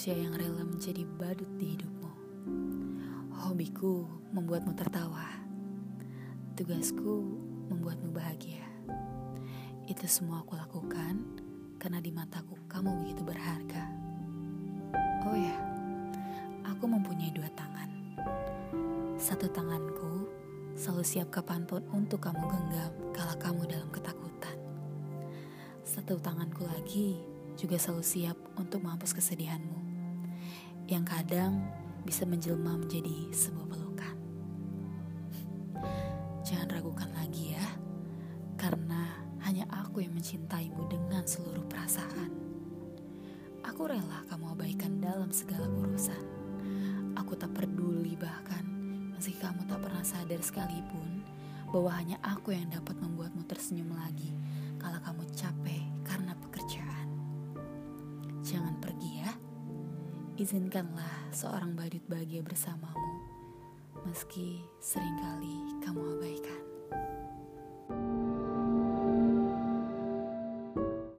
manusia yang rela menjadi badut di hidupmu. Hobiku membuatmu tertawa. Tugasku membuatmu bahagia. Itu semua aku lakukan karena di mataku kamu begitu berharga. Oh ya, aku mempunyai dua tangan. Satu tanganku selalu siap kapan pun untuk kamu genggam kala kamu dalam ketakutan. Satu tanganku lagi juga selalu siap untuk menghapus kesedihanmu, yang kadang bisa menjelma menjadi sebuah pelukan. Jangan ragukan lagi ya, karena hanya aku yang mencintaimu dengan seluruh perasaan. Aku rela kamu abaikan dalam segala urusan. Aku tak peduli bahkan meski kamu tak pernah sadar sekalipun bahwa hanya aku yang dapat membuatmu Izinkanlah seorang badut bahagia bersamamu meski sering kali kamu abaikan.